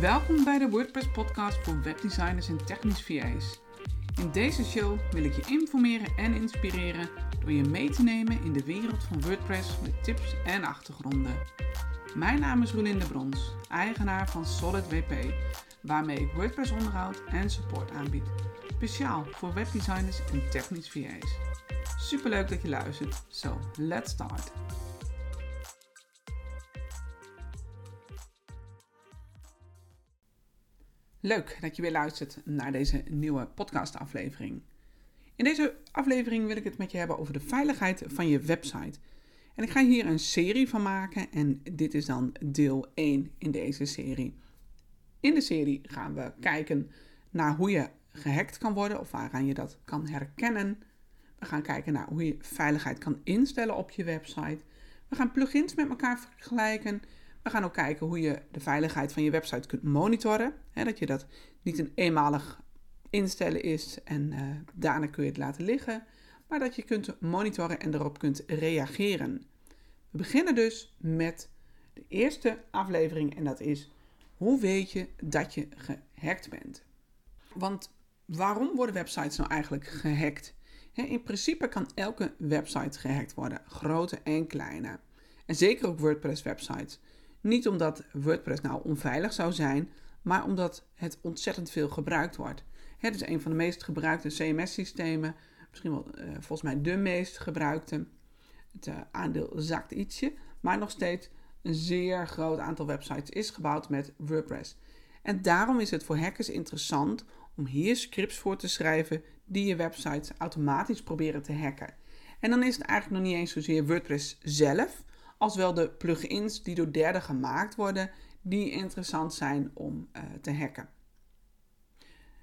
Welkom bij de WordPress podcast voor webdesigners en technisch VA's. In deze show wil ik je informeren en inspireren door je mee te nemen in de wereld van WordPress met tips en achtergronden. Mijn naam is Rolinde Brons, eigenaar van Solid WP, waarmee ik WordPress onderhoud en support aanbied. Speciaal voor webdesigners en technisch VA's. Superleuk dat je luistert. So, let's start. Leuk dat je weer luistert naar deze nieuwe podcastaflevering. In deze aflevering wil ik het met je hebben over de veiligheid van je website. En ik ga hier een serie van maken en dit is dan deel 1 in deze serie. In de serie gaan we kijken naar hoe je gehackt kan worden of waaraan je dat kan herkennen. We gaan kijken naar hoe je veiligheid kan instellen op je website. We gaan plugins met elkaar vergelijken we gaan ook kijken hoe je de veiligheid van je website kunt monitoren. Hè, dat je dat niet een eenmalig instellen is en uh, daarna kun je het laten liggen. Maar dat je kunt monitoren en erop kunt reageren. We beginnen dus met de eerste aflevering en dat is hoe weet je dat je gehackt bent? Want waarom worden websites nou eigenlijk gehackt? in principe kan elke website gehackt worden, grote en kleine. En zeker ook WordPress websites. Niet omdat WordPress nou onveilig zou zijn, maar omdat het ontzettend veel gebruikt wordt. Het is een van de meest gebruikte CMS-systemen, misschien wel uh, volgens mij de meest gebruikte. Het uh, aandeel zakt ietsje, maar nog steeds een zeer groot aantal websites is gebouwd met WordPress. En daarom is het voor hackers interessant om hier scripts voor te schrijven die je websites automatisch proberen te hacken. En dan is het eigenlijk nog niet eens zozeer WordPress zelf, als wel de plugins die door derden gemaakt worden, die interessant zijn om uh, te hacken.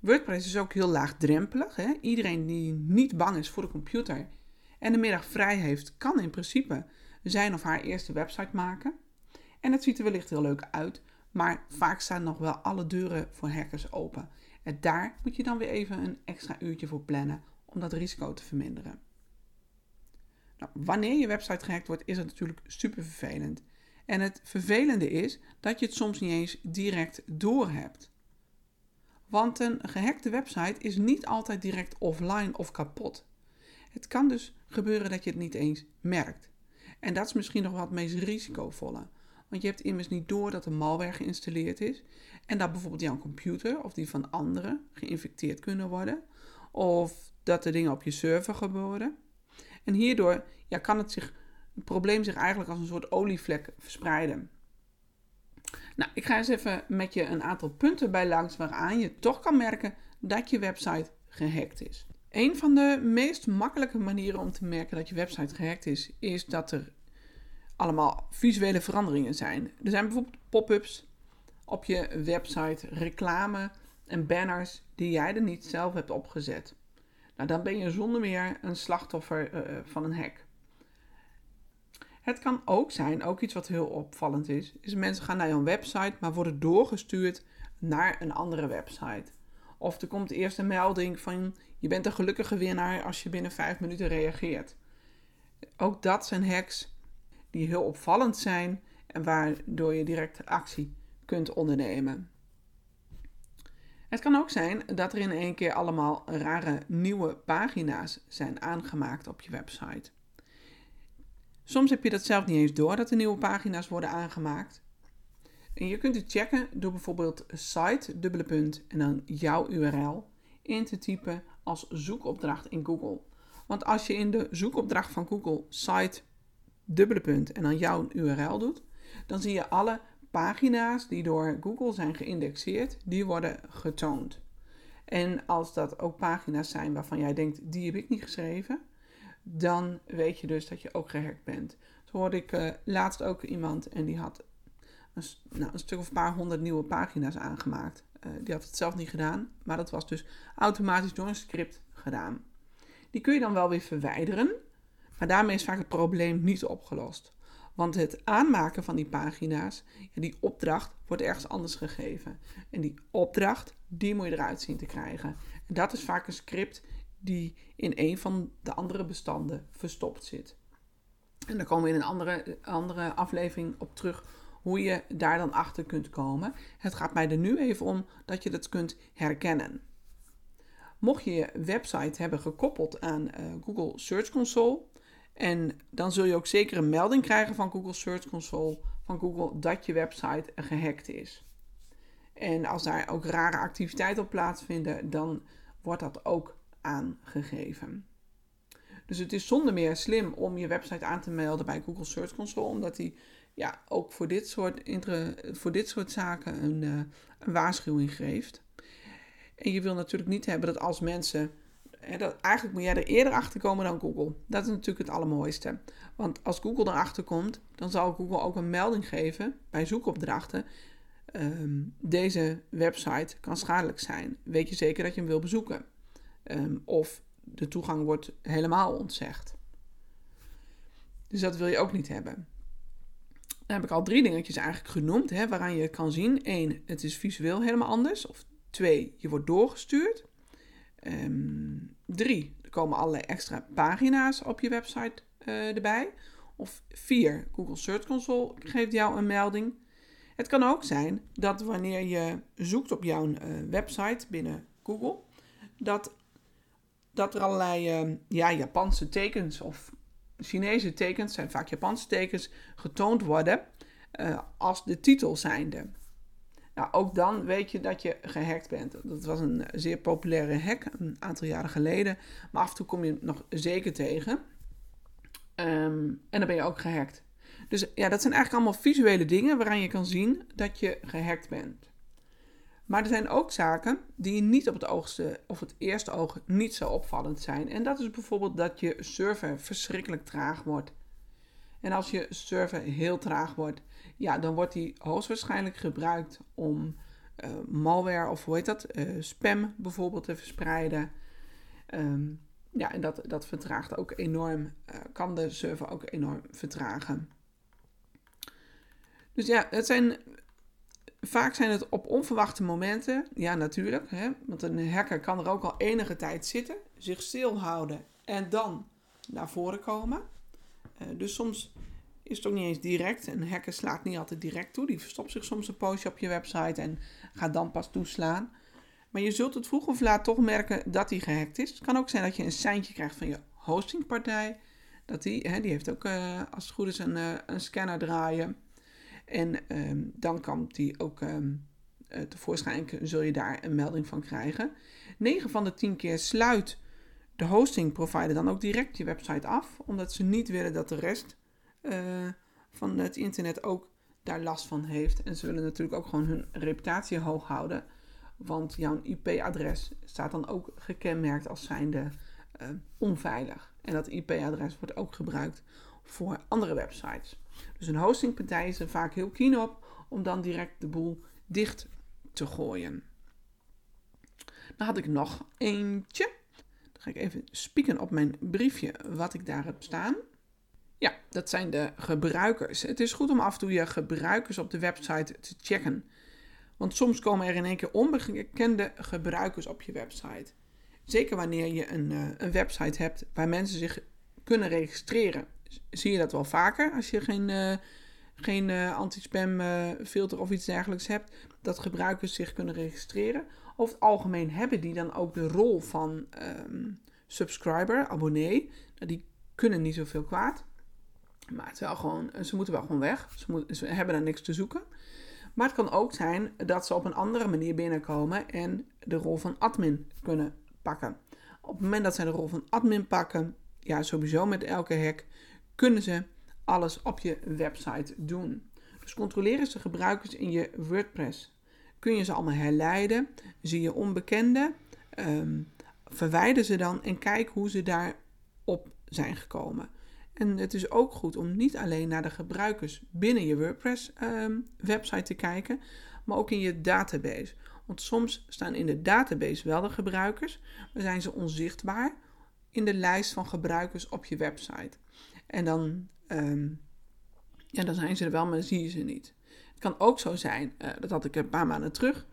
WordPress is ook heel laagdrempelig. Hè? Iedereen die niet bang is voor de computer en de middag vrij heeft, kan in principe zijn of haar eerste website maken. En het ziet er wellicht heel leuk uit, maar vaak staan nog wel alle deuren voor hackers open. En daar moet je dan weer even een extra uurtje voor plannen om dat risico te verminderen. Nou, wanneer je website gehackt wordt, is het natuurlijk super vervelend. En het vervelende is dat je het soms niet eens direct doorhebt. Want een gehackte website is niet altijd direct offline of kapot. Het kan dus gebeuren dat je het niet eens merkt. En dat is misschien nog wel het meest risicovolle. Want je hebt immers niet door dat er malware geïnstalleerd is en dat bijvoorbeeld jouw computer of die van anderen geïnfecteerd kunnen worden. Of dat er dingen op je server gebeuren. En hierdoor ja, kan het, zich, het probleem zich eigenlijk als een soort olievlek verspreiden. Nou, ik ga eens even met je een aantal punten bij langs waaraan je toch kan merken dat je website gehackt is. Een van de meest makkelijke manieren om te merken dat je website gehackt is, is dat er allemaal visuele veranderingen zijn. Er zijn bijvoorbeeld pop-ups op je website, reclame en banners die jij er niet zelf hebt opgezet. Nou, dan ben je zonder meer een slachtoffer uh, van een hack. Het kan ook zijn, ook iets wat heel opvallend is, is mensen gaan naar jouw website, maar worden doorgestuurd naar een andere website. Of er komt eerst een melding van je bent een gelukkige winnaar als je binnen 5 minuten reageert. Ook dat zijn hacks die heel opvallend zijn en waardoor je direct actie kunt ondernemen. Het kan ook zijn dat er in één keer allemaal rare nieuwe pagina's zijn aangemaakt op je website. Soms heb je dat zelf niet eens door dat er nieuwe pagina's worden aangemaakt. En je kunt het checken door bijvoorbeeld site, dubbele punt en dan jouw URL in te typen als zoekopdracht in Google. Want als je in de zoekopdracht van Google site, dubbele punt en dan jouw URL doet, dan zie je alle pagina's die door Google zijn geïndexeerd, die worden getoond. En als dat ook pagina's zijn waarvan jij denkt, die heb ik niet geschreven, dan weet je dus dat je ook gehackt bent. Zo hoorde ik uh, laatst ook iemand en die had een, nou, een, stuk of een paar honderd nieuwe pagina's aangemaakt. Uh, die had het zelf niet gedaan, maar dat was dus automatisch door een script gedaan. Die kun je dan wel weer verwijderen, maar daarmee is vaak het probleem niet opgelost. Want het aanmaken van die pagina's, die opdracht wordt ergens anders gegeven. En die opdracht, die moet je eruit zien te krijgen. En dat is vaak een script die in een van de andere bestanden verstopt zit. En daar komen we in een andere, andere aflevering op terug hoe je daar dan achter kunt komen. Het gaat mij er nu even om dat je dat kunt herkennen. Mocht je je website hebben gekoppeld aan uh, Google Search Console, en dan zul je ook zeker een melding krijgen van Google Search Console van Google dat je website gehackt is. En als daar ook rare activiteiten op plaatsvinden, dan wordt dat ook aangegeven. Dus het is zonder meer slim om je website aan te melden bij Google Search Console, omdat die ja, ook voor dit soort, voor dit soort zaken een, uh, een waarschuwing geeft. En je wil natuurlijk niet hebben dat als mensen. Dat, eigenlijk moet jij er eerder achter komen dan Google. Dat is natuurlijk het allermooiste. Want als Google erachter komt, dan zal Google ook een melding geven bij zoekopdrachten. Ehm, deze website kan schadelijk zijn. Weet je zeker dat je hem wil bezoeken? Ehm, of de toegang wordt helemaal ontzegd. Dus dat wil je ook niet hebben. Dan heb ik al drie dingetjes eigenlijk genoemd, hè, waaraan je kan zien. Eén, het is visueel helemaal anders. Of twee, je wordt doorgestuurd. Um, drie, er komen allerlei extra pagina's op je website uh, erbij. Of vier, Google Search Console geeft jou een melding. Het kan ook zijn dat wanneer je zoekt op jouw uh, website binnen Google, dat, dat er allerlei uh, ja, Japanse tekens of Chinese tekens, zijn vaak Japanse tekens, getoond worden uh, als de titel zijnde. Nou, ook dan weet je dat je gehackt bent. Dat was een zeer populaire hack een aantal jaren geleden. Maar af en toe kom je het nog zeker tegen. Um, en dan ben je ook gehackt. Dus ja, dat zijn eigenlijk allemaal visuele dingen waaraan je kan zien dat je gehackt bent. Maar er zijn ook zaken die niet op het oogste of het eerste oog niet zo opvallend zijn. En dat is bijvoorbeeld dat je server verschrikkelijk traag wordt. En als je server heel traag wordt, ja, dan wordt die hoogstwaarschijnlijk gebruikt om uh, malware of hoe heet dat, uh, spam bijvoorbeeld te verspreiden. Um, ja, en dat, dat vertraagt ook enorm, uh, kan de server ook enorm vertragen. Dus ja, het zijn, vaak zijn het op onverwachte momenten. Ja, natuurlijk. Hè, want een hacker kan er ook al enige tijd zitten, zich stilhouden en dan naar voren komen. Uh, dus soms is het ook niet eens direct. Een hacker slaat niet altijd direct toe. Die verstopt zich soms een postje op je website en gaat dan pas toeslaan. Maar je zult het vroeg of laat toch merken dat die gehackt is. Het kan ook zijn dat je een seintje krijgt van je hostingpartij. Dat die, hè, die heeft ook uh, als het goed is een, uh, een scanner draaien. En um, dan kan die ook um, tevoorschijn zul je daar een melding van krijgen. 9 van de 10 keer sluit de hosting provider dan ook direct je website af. Omdat ze niet willen dat de rest van het internet ook daar last van heeft. En ze willen natuurlijk ook gewoon hun reputatie hoog houden. Want jouw IP-adres staat dan ook gekenmerkt als zijnde uh, onveilig. En dat IP-adres wordt ook gebruikt voor andere websites. Dus een hostingpartij is er vaak heel keen op om dan direct de boel dicht te gooien. Dan had ik nog eentje. Ga ik even spieken op mijn briefje wat ik daar heb staan. Ja, dat zijn de gebruikers. Het is goed om af en toe je gebruikers op de website te checken. Want soms komen er in één keer onbekende gebruikers op je website. Zeker wanneer je een, uh, een website hebt waar mensen zich kunnen registreren. Zie je dat wel vaker als je geen, uh, geen uh, anti-spam filter of iets dergelijks hebt. Dat gebruikers zich kunnen registreren. Over het algemeen hebben die dan ook de rol van um, subscriber, abonnee. Nou, die kunnen niet zoveel kwaad. Maar het wel gewoon, ze moeten wel gewoon weg. Ze, ze hebben daar niks te zoeken. Maar het kan ook zijn dat ze op een andere manier binnenkomen en de rol van admin kunnen pakken. Op het moment dat zij de rol van admin pakken, ja, sowieso met elke hack, kunnen ze alles op je website doen. Dus controleer eens de gebruikers in je WordPress. Kun je ze allemaal herleiden? Zie je onbekende? Um, verwijder ze dan en kijk hoe ze daarop zijn gekomen. En het is ook goed om niet alleen naar de gebruikers binnen je WordPress-website ehm, te kijken, maar ook in je database. Want soms staan in de database wel de gebruikers, maar zijn ze onzichtbaar in de lijst van gebruikers op je website. En dan, um, ja, dan zijn ze er wel, maar zie je ze niet. Kan ook zo zijn, uh, dat had ik een paar maanden terug,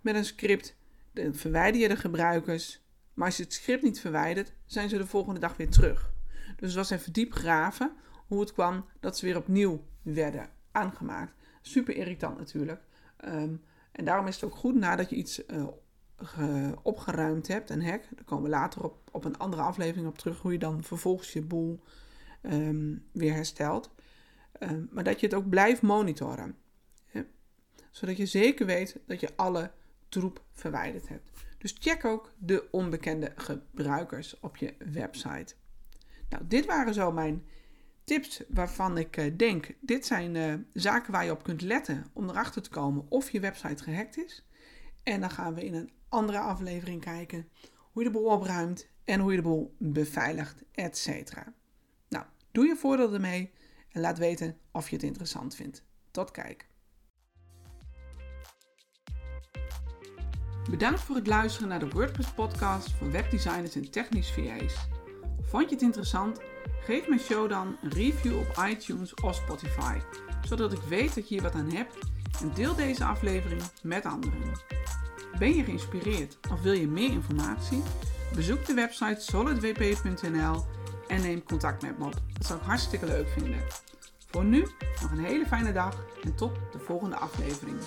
met een script. Dan verwijder je de gebruikers, maar als je het script niet verwijdert, zijn ze de volgende dag weer terug. Dus het was even diep graven hoe het kwam dat ze weer opnieuw werden aangemaakt. Super irritant natuurlijk. Ehm, en daarom is het ook goed nadat je iets uh, opgeruimd hebt, een hack. Daar komen we later op, op een andere aflevering op terug, hoe je dan vervolgens je boel ehm, weer herstelt. Ehm, maar dat je het ook blijft monitoren. Zodat je zeker weet dat je alle troep verwijderd hebt. Dus check ook de onbekende gebruikers op je website. Nou, dit waren zo mijn tips waarvan ik uh, denk, dit zijn uh, zaken waar je op kunt letten om erachter te komen of je website gehackt is. En dan gaan we in een andere aflevering kijken hoe je de boel opruimt en hoe je de boel beveiligt, etc. Nou, doe je voordeel ermee en laat weten of je het interessant vindt. Tot kijk. Bedankt voor het luisteren naar de WordPress podcast voor webdesigners en technisch VA's. Vond je het interessant? Geef mijn show dan een review op iTunes of Spotify, zodat ik weet dat je hier wat aan hebt en deel deze aflevering met anderen. Ben je geïnspireerd of wil je meer informatie? Bezoek de website solidwp.nl en neem contact met me op. Dat zou ik hartstikke leuk vinden. Voor nu nog een hele fijne dag en tot de volgende aflevering.